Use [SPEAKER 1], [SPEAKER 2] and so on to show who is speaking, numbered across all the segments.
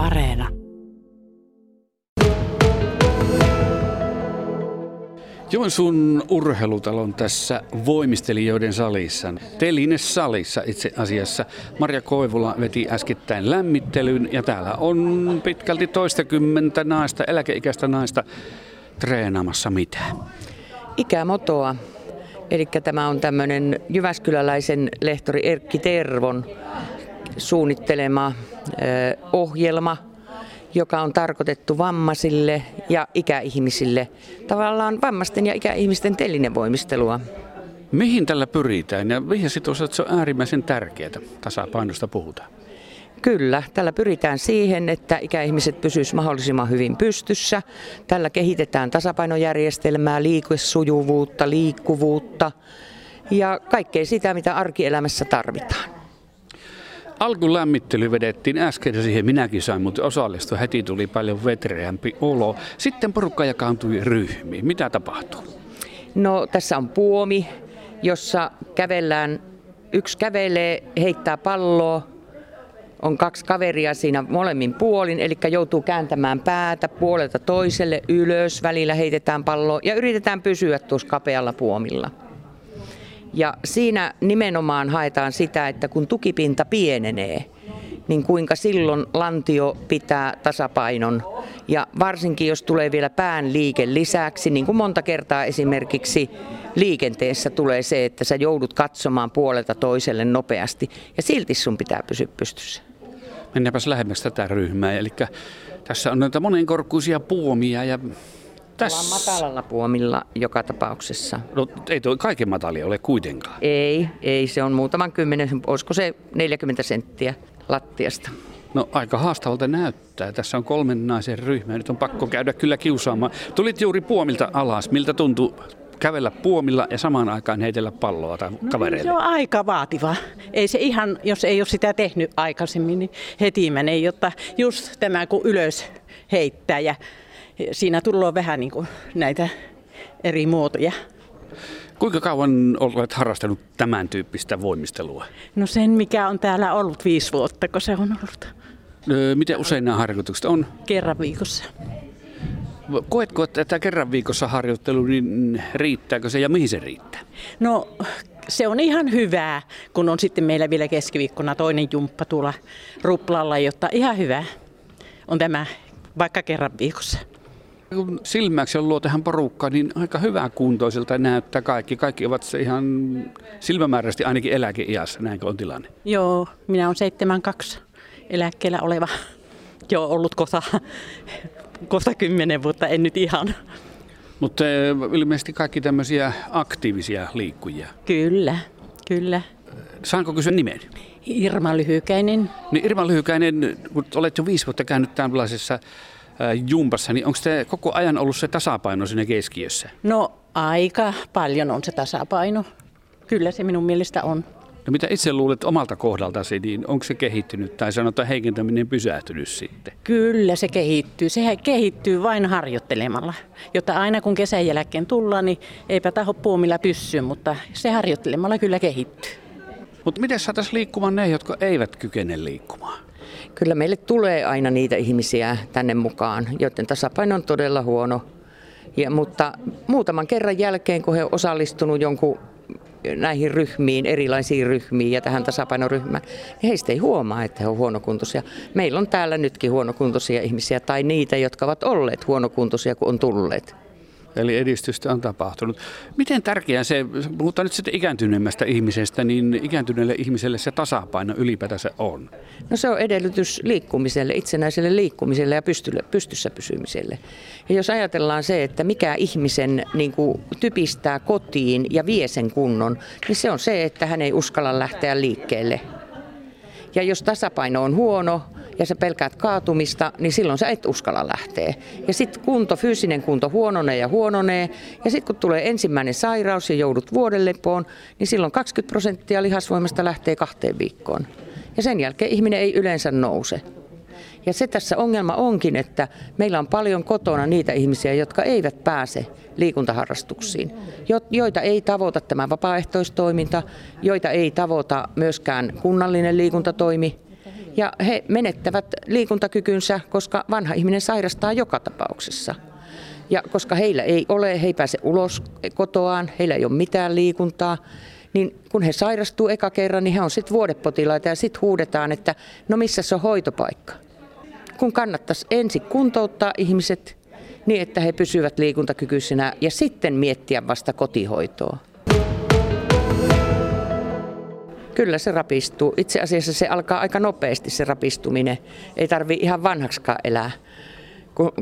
[SPEAKER 1] Areena.
[SPEAKER 2] Joensuun urheilutalon tässä voimistelijoiden salissa, Telines-salissa itse asiassa. Marja Koivula veti äskettäin lämmittelyn ja täällä on pitkälti toistakymmentä naista, eläkeikäistä naista treenaamassa mitä?
[SPEAKER 3] Ikämotoa. Eli tämä on tämmöinen Jyväskyläläisen lehtori Erkki Tervon suunnittelema ohjelma, joka on tarkoitettu vammaisille ja ikäihmisille. Tavallaan vammaisten ja ikäihmisten telinevoimistelua.
[SPEAKER 2] Mihin tällä pyritään ja vihjasit tuossa, että se on äärimmäisen tärkeää, tasapainosta puhutaan.
[SPEAKER 3] Kyllä, tällä pyritään siihen, että ikäihmiset pysyisivät mahdollisimman hyvin pystyssä. Tällä kehitetään tasapainojärjestelmää, liikesujuvuutta, liikkuvuutta ja kaikkea sitä, mitä arkielämässä tarvitaan.
[SPEAKER 2] Alkulämmittely vedettiin äsken siihen minäkin sain, mutta osallistua heti tuli paljon vetreämpi olo. Sitten porukka jakaantui ryhmiin. Mitä tapahtuu?
[SPEAKER 3] No tässä on puomi, jossa kävellään, yksi kävelee, heittää palloa, on kaksi kaveria siinä molemmin puolin, eli joutuu kääntämään päätä puolelta toiselle ylös, välillä heitetään palloa ja yritetään pysyä tuossa kapealla puomilla. Ja siinä nimenomaan haetaan sitä, että kun tukipinta pienenee, niin kuinka silloin lantio pitää tasapainon. Ja varsinkin jos tulee vielä pään liike lisäksi, niin kuin monta kertaa esimerkiksi liikenteessä tulee se, että sä joudut katsomaan puolelta toiselle nopeasti ja silti sun pitää pysyä pystyssä.
[SPEAKER 2] Mennäänpäs lähemmäs tätä ryhmää. Eli tässä on näitä monenkorkuisia puomia ja
[SPEAKER 3] tässä... matalalla puomilla joka tapauksessa.
[SPEAKER 2] No ei tuo kaiken matalia ole kuitenkaan.
[SPEAKER 3] Ei, ei se on muutaman kymmenen, olisiko se 40 senttiä lattiasta.
[SPEAKER 2] No aika haastavalta näyttää. Tässä on kolmen naisen ryhmä. Nyt on pakko käydä kyllä kiusaamaan. Tulit juuri puomilta alas. Miltä tuntuu kävellä puomilla ja samaan aikaan heitellä palloa tai no, kavereille?
[SPEAKER 4] Se on aika vaativa. Ei se ihan, jos ei ole sitä tehnyt aikaisemmin, niin heti menee, jotta just tämä kun ylös heittää ja siinä tulee vähän niin kuin näitä eri muotoja.
[SPEAKER 2] Kuinka kauan olet harrastanut tämän tyyppistä voimistelua?
[SPEAKER 4] No sen, mikä on täällä ollut viisi vuotta, kun se on ollut.
[SPEAKER 2] Miten usein nämä harjoitukset on?
[SPEAKER 4] Kerran viikossa.
[SPEAKER 2] Koetko, että tämä kerran viikossa harjoittelu, niin riittääkö se ja mihin se riittää?
[SPEAKER 4] No se on ihan hyvää, kun on sitten meillä vielä keskiviikkona toinen jumppa tuolla ruplalla, jotta ihan hyvä on tämä vaikka kerran viikossa.
[SPEAKER 2] Kun silmäksi on luo tähän porukkaan, niin aika hyvää kuntoisilta näyttää kaikki. Kaikki ovat se ihan silmämääräisesti ainakin eläkeiässä, näinkö on tilanne?
[SPEAKER 4] Joo, minä olen 72 eläkkeellä oleva. Joo, ollut kohta, kohta kymmenen vuotta, en nyt ihan.
[SPEAKER 2] Mutta eh, ilmeisesti kaikki tämmöisiä aktiivisia liikkujia.
[SPEAKER 4] Kyllä, kyllä.
[SPEAKER 2] Saanko kysyä nimen?
[SPEAKER 4] Irma Lyhykäinen.
[SPEAKER 2] Niin Irma Lyhykäinen, kun olet jo viisi vuotta käynyt tällaisessa jumpassa, niin onko se koko ajan ollut se tasapaino siinä keskiössä?
[SPEAKER 4] No aika paljon on se tasapaino. Kyllä se minun mielestä on.
[SPEAKER 2] No mitä itse luulet omalta kohdaltasi, niin onko se kehittynyt tai sanotaan heikentäminen pysähtynyt sitten?
[SPEAKER 4] Kyllä se kehittyy. Se kehittyy vain harjoittelemalla. Jotta aina kun kesän jälkeen tullaan, niin eipä taho puomilla pyssyä, mutta se harjoittelemalla kyllä kehittyy.
[SPEAKER 2] Mutta miten saataisiin liikkumaan ne, jotka eivät kykene liikkumaan?
[SPEAKER 3] Kyllä meille tulee aina niitä ihmisiä tänne mukaan, joiden tasapaino on todella huono. Ja, mutta muutaman kerran jälkeen, kun he ovat osallistunut jonkun näihin ryhmiin, erilaisiin ryhmiin ja tähän tasapainoryhmään, niin heistä ei huomaa, että he ovat huonokuntoisia. Meillä on täällä nytkin huonokuntoisia ihmisiä tai niitä, jotka ovat olleet huonokuntoisia, kun on tulleet.
[SPEAKER 2] Eli edistystä on tapahtunut. Miten tärkeää se, puhutaan nyt sitten ikääntyneemmästä ihmisestä, niin ikääntyneelle ihmiselle se tasapaino ylipäätänsä on?
[SPEAKER 3] No se on edellytys liikkumiselle, itsenäiselle liikkumiselle ja pystyssä pysymiselle. Ja jos ajatellaan se, että mikä ihmisen niin kuin, typistää kotiin ja vie sen kunnon, niin se on se, että hän ei uskalla lähteä liikkeelle. Ja jos tasapaino on huono, ja sä pelkäät kaatumista, niin silloin sä et uskalla lähteä. Ja sitten kunto, fyysinen kunto huononee ja huononee. Ja sitten kun tulee ensimmäinen sairaus ja joudut vuodenlepoon, niin silloin 20 prosenttia lihasvoimasta lähtee kahteen viikkoon. Ja sen jälkeen ihminen ei yleensä nouse. Ja se tässä ongelma onkin, että meillä on paljon kotona niitä ihmisiä, jotka eivät pääse liikuntaharrastuksiin, joita ei tavoita tämä vapaaehtoistoiminta, joita ei tavoita myöskään kunnallinen liikuntatoimi, Ja he menettävät liikuntakykynsä, koska vanha ihminen sairastaa joka tapauksessa. Ja koska heillä ei ole, he ei pääse ulos kotoaan, heillä ei ole mitään liikuntaa, niin kun he sairastuu eka kerran, niin he on sitten vuodepotilaita ja sitten huudetaan, että no missä se on hoitopaikka. Kun kannattaisi ensin kuntouttaa ihmiset niin, että he pysyvät liikuntakykyisinä ja sitten miettiä vasta kotihoitoa. Kyllä se rapistuu. Itse asiassa se alkaa aika nopeasti se rapistuminen. Ei tarvi ihan vanhaksikaan elää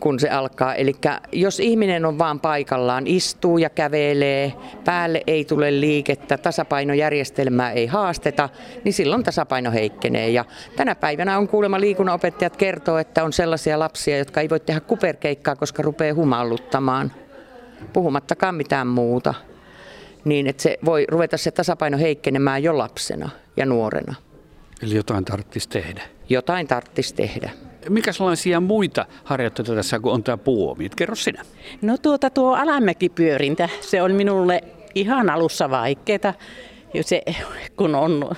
[SPEAKER 3] kun se alkaa. Eli jos ihminen on vaan paikallaan, istuu ja kävelee, päälle ei tule liikettä, tasapainojärjestelmää ei haasteta, niin silloin tasapaino heikkenee. Ja tänä päivänä on kuulemma liikunnanopettajat kertoo, että on sellaisia lapsia, jotka ei voi tehdä kuperkeikkaa, koska rupeaa humalluttamaan, puhumattakaan mitään muuta. Niin että se voi ruveta se tasapaino heikkenemään jo lapsena ja nuorena.
[SPEAKER 2] Eli jotain tarvitsisi tehdä.
[SPEAKER 3] Jotain tarvitsisi tehdä.
[SPEAKER 2] Mikä sellaisia muita harjoitteita tässä kuin on tämä puomi? Kerro sinä.
[SPEAKER 4] No tuota tuo alamäkipyörintä, se on minulle ihan alussa vaikeaa. Se, kun on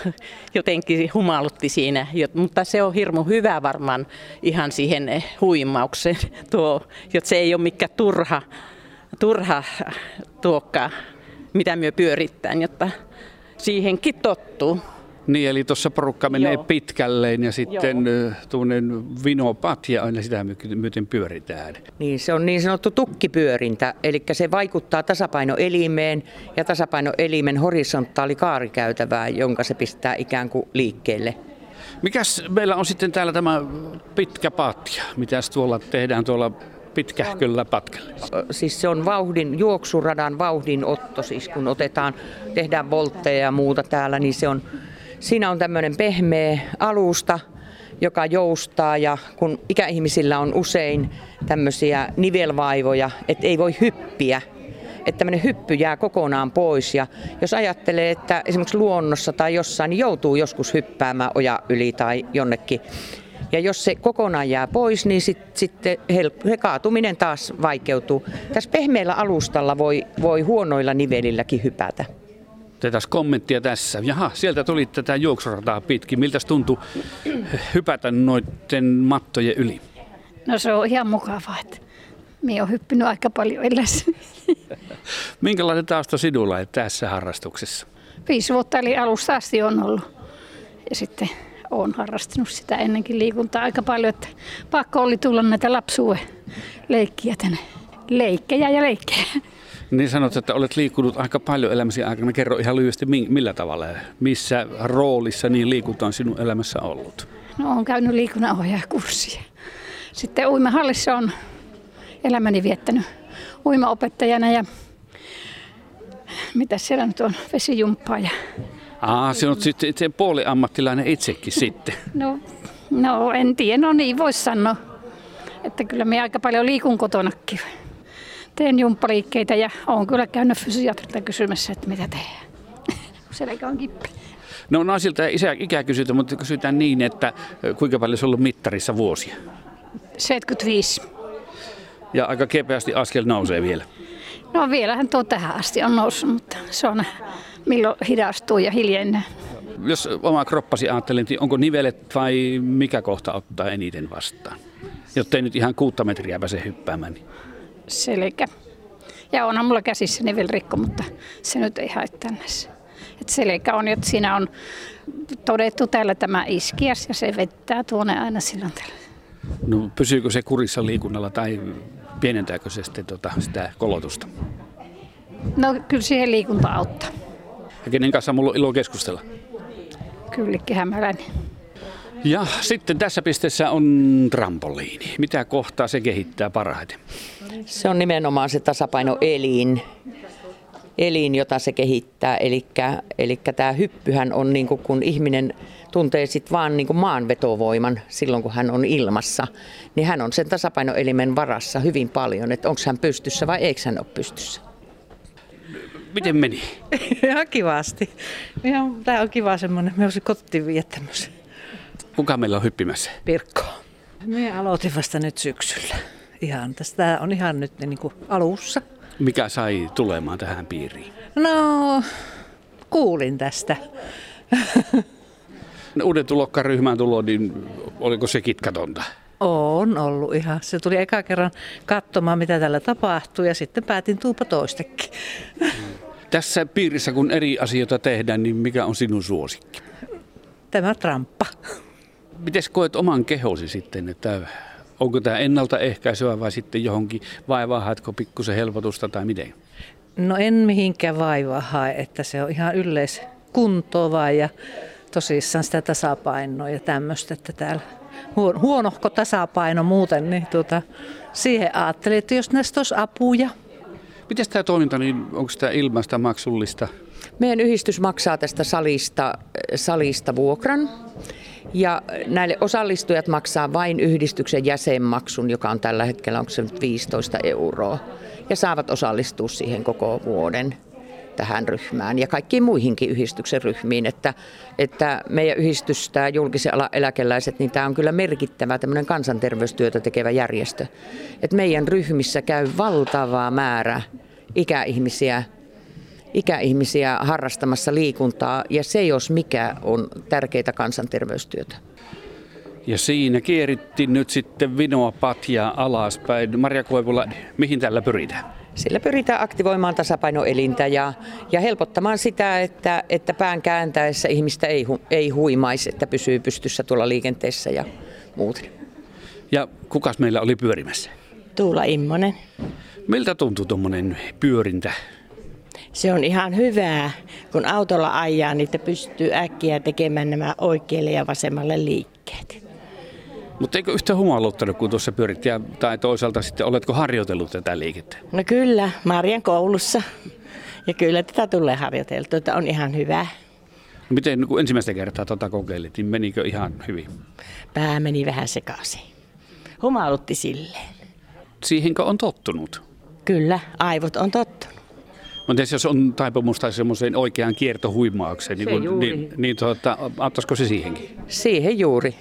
[SPEAKER 4] jotenkin humalutti siinä, mutta se on hirmu hyvä varmaan ihan siihen huimaukseen, tuo, jotta se ei ole mikään turha, turha tuokka, mitä myö pyörittää, jotta siihenkin tottuu.
[SPEAKER 2] Niin, eli tuossa porukka menee Joo. pitkälleen ja sitten tuonnen vinopatja aina sitä myöten pyöritään.
[SPEAKER 3] Niin, se on niin sanottu tukkipyörintä, eli se vaikuttaa tasapainoelimeen ja tasapainoelimen horisontaali kaarikäytävää, jonka se pistää ikään kuin liikkeelle.
[SPEAKER 2] Mikäs meillä on sitten täällä tämä pitkä patja? Mitäs tuolla tehdään tuolla pitkähköllä patkalle?
[SPEAKER 3] Siis se on vauhdin, juoksuradan vauhdin otto, siis kun otetaan, tehdään voltteja ja muuta täällä, niin se on Siinä on tämmöinen pehmeä alusta, joka joustaa ja kun ikäihmisillä on usein tämmöisiä nivelvaivoja, että ei voi hyppiä, että tämmöinen hyppy jää kokonaan pois. Ja jos ajattelee, että esimerkiksi luonnossa tai jossain, niin joutuu joskus hyppäämään oja yli tai jonnekin. Ja jos se kokonaan jää pois, niin sitten sit kaatuminen taas vaikeutuu. Tässä pehmeällä alustalla voi, voi huonoilla nivelilläkin hypätä.
[SPEAKER 2] Tätä kommenttia tässä. Jaha, sieltä tuli tätä juoksurataa pitkin. Miltä tuntui hypätä noiden mattojen yli?
[SPEAKER 1] No se on ihan mukavaa, että minä olen hyppinyt aika paljon elässä.
[SPEAKER 2] Minkälainen tausta sinulla tässä harrastuksessa?
[SPEAKER 1] Viisi vuotta eli alusta asti on ollut. Ja sitten olen harrastanut sitä ennenkin liikuntaa aika paljon, että pakko oli tulla näitä lapsuuden leikkiä tänne. Leikkejä ja leikkejä.
[SPEAKER 2] Niin sanot, että olet liikkunut aika paljon elämäsi aikana. Kerro ihan lyhyesti, millä tavalla, missä roolissa niin liikunta on sinun elämässä ollut?
[SPEAKER 1] No olen käynyt liikunnanohjaajakurssia. Sitten uimahallissa on elämäni viettänyt uimaopettajana ja mitä siellä nyt on, vesijumppaa ja
[SPEAKER 2] Aa, se on sitten itse puoliammattilainen itsekin sitten.
[SPEAKER 1] No, no en tiedä, no niin voisi sanoa. Että kyllä me aika paljon liikun kotonakin teen jumppaliikkeitä ja olen kyllä käynyt fysiatrilta kysymässä, että mitä tehdään. Selkä on kippi.
[SPEAKER 2] No naisilta isä, ikää kysytä, mutta kysytään niin, että kuinka paljon se on ollut mittarissa vuosia?
[SPEAKER 1] 75.
[SPEAKER 2] Ja aika kepeästi askel nousee vielä.
[SPEAKER 1] No vielähän tuo tähän asti on noussut, mutta se on milloin hidastuu ja hiljenee.
[SPEAKER 2] Jos oma kroppasi ajattelin, niin onko nivelet vai mikä kohta ottaa eniten vastaan? Jotta ei nyt ihan kuutta metriä pääse hyppäämään. Niin
[SPEAKER 1] selkä. Ja onhan mulla käsissä nivelrikko, mutta se nyt ei haittaa näissä. Et selkä on, että siinä on todettu täällä tämä iskias ja se vettää tuonne aina silloin täällä.
[SPEAKER 2] No pysyykö se kurissa liikunnalla tai pienentääkö se sitten tota, sitä kolotusta?
[SPEAKER 1] No kyllä siihen liikunta auttaa.
[SPEAKER 2] Ja kenen kanssa mulla on ilo keskustella?
[SPEAKER 1] Kyllikki Hämäläinen.
[SPEAKER 2] Ja sitten tässä pisteessä on trampoliini. Mitä kohtaa se kehittää parhaiten?
[SPEAKER 3] Se on nimenomaan se tasapainoelin, elin, jota se kehittää. Eli tämä hyppyhän on niin kuin, kun ihminen tuntee sitten vaan niin kuin maanvetovoiman silloin, kun hän on ilmassa, niin hän on sen tasapainoelimen varassa hyvin paljon, että onko hän pystyssä vai eikö hän ole pystyssä.
[SPEAKER 2] Miten meni?
[SPEAKER 5] Ihan kivasti. Tämä on kiva semmoinen, me olisin kotiin viettämässä.
[SPEAKER 2] Kuka meillä on hyppimässä?
[SPEAKER 5] Pirkko. Me aloitin vasta nyt syksyllä. Ihan, tämä on ihan nyt niin kuin alussa.
[SPEAKER 2] Mikä sai tulemaan tähän piiriin?
[SPEAKER 5] No, kuulin tästä.
[SPEAKER 2] Uuden tulokkaryhmään tulo, niin oliko se kitkatonta?
[SPEAKER 5] On ollut ihan. Se tuli eka kerran katsomaan, mitä täällä tapahtuu ja sitten päätin tuupa toistekin.
[SPEAKER 2] Tässä piirissä, kun eri asioita tehdään, niin mikä on sinun suosikki?
[SPEAKER 5] Tämä tramppa.
[SPEAKER 2] Miten koet oman kehosi sitten, että onko tämä ennaltaehkäisyä vai sitten johonkin vaivaa, haetko pikkusen helpotusta tai miten?
[SPEAKER 5] No en mihinkään vaivaa hae, että se on ihan yleiskuntoa vaan ja tosissaan sitä tasapainoa ja tämmöistä, että täällä huon- huonohko tasapaino muuten, niin tuota, siihen ajattelin, että jos näistä olisi apuja.
[SPEAKER 2] Miten tämä toiminta, niin onko tämä ilmaista maksullista?
[SPEAKER 3] Meidän yhdistys maksaa tästä salista, salista vuokran ja näille osallistujat maksaa vain yhdistyksen jäsenmaksun, joka on tällä hetkellä onko se nyt 15 euroa. Ja saavat osallistua siihen koko vuoden tähän ryhmään ja kaikkiin muihinkin yhdistyksen ryhmiin. Että, että meidän yhdistys, tämä julkisen alan eläkeläiset, niin tämä on kyllä merkittävä tämmöinen kansanterveystyötä tekevä järjestö. Että meidän ryhmissä käy valtava määrä ikäihmisiä ikäihmisiä harrastamassa liikuntaa ja se jos mikä on tärkeitä kansanterveystyötä.
[SPEAKER 2] Ja siinä kierittiin nyt sitten vinoa patjaa alaspäin. Maria Koivula, mihin tällä pyritään?
[SPEAKER 3] Sillä pyritään aktivoimaan tasapainoelintä ja, ja helpottamaan sitä, että, että pään kääntäessä ihmistä ei, hu, ei huimaisi, että pysyy pystyssä tuolla liikenteessä ja muuten.
[SPEAKER 2] Ja kukas meillä oli pyörimässä?
[SPEAKER 6] Tuula Immonen.
[SPEAKER 2] Miltä tuntuu tuommoinen pyörintä?
[SPEAKER 6] Se on ihan hyvää, kun autolla ajaa, niin pystyy äkkiä tekemään nämä oikealle ja vasemmalle liikkeet.
[SPEAKER 2] Mutta eikö yhtä humaluttanut, kun tuossa pyörit? Ja, tai toisaalta sitten, oletko harjoitellut tätä liikettä?
[SPEAKER 6] No kyllä, Marjan koulussa. Ja kyllä tätä tulee harjoiteltua, että on ihan hyvä.
[SPEAKER 2] No miten kun ensimmäistä kertaa tota kokeilit, niin menikö ihan hyvin?
[SPEAKER 6] Pää meni vähän sekaisin. Humalutti silleen.
[SPEAKER 2] Siihenkö on tottunut?
[SPEAKER 6] Kyllä, aivot on tottunut.
[SPEAKER 2] Mutta jos on taipumusta semmoiseen oikeaan kiertohuimaukseen, niin,
[SPEAKER 3] Se
[SPEAKER 2] kun,
[SPEAKER 3] juuri.
[SPEAKER 2] niin, niin tuota, auttaisiko se siihenkin?
[SPEAKER 3] Siihen juuri.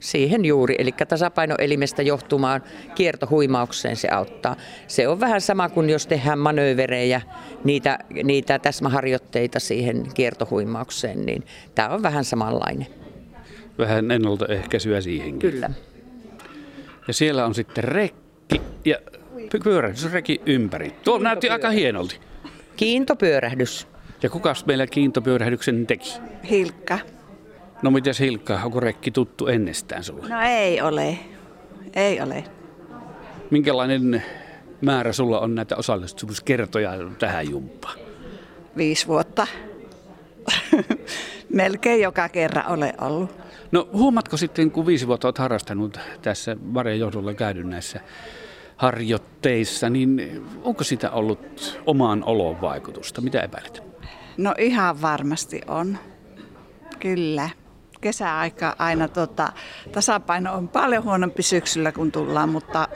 [SPEAKER 3] Siihen juuri, eli tasapainoelimestä johtumaan kiertohuimaukseen se auttaa. Se on vähän sama kuin jos tehdään manööverejä, niitä, niitä täsmäharjoitteita siihen kiertohuimaukseen, niin tämä on vähän samanlainen.
[SPEAKER 2] Vähän ennaltaehkäisyä siihenkin.
[SPEAKER 3] Kyllä.
[SPEAKER 2] Ja siellä on sitten rekki ja py- pyörähdysreki ympäri. Tuo näytti aika hienolta.
[SPEAKER 3] Kiintopyörähdys.
[SPEAKER 2] Ja kukas meillä kiintopyörähdyksen teki?
[SPEAKER 7] Hilkka.
[SPEAKER 2] No mitäs Hilkka, onko rekki tuttu ennestään sulle?
[SPEAKER 7] No ei ole. Ei ole.
[SPEAKER 2] Minkälainen määrä sulla on näitä osallistumiskertoja tähän jumppaan?
[SPEAKER 7] Viisi vuotta. Melkein joka kerran ole ollut.
[SPEAKER 2] No huomatko sitten, kun viisi vuotta olet harrastanut tässä Marjan johdolla käynyt näissä harjoitteissa, niin onko sitä ollut omaan oloon vaikutusta? Mitä epäilet?
[SPEAKER 7] No ihan varmasti on. Kyllä. Kesäaika aina tota, tasapaino on paljon huonompi syksyllä kun tullaan, mutta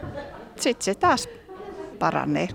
[SPEAKER 7] sitten se taas paranee.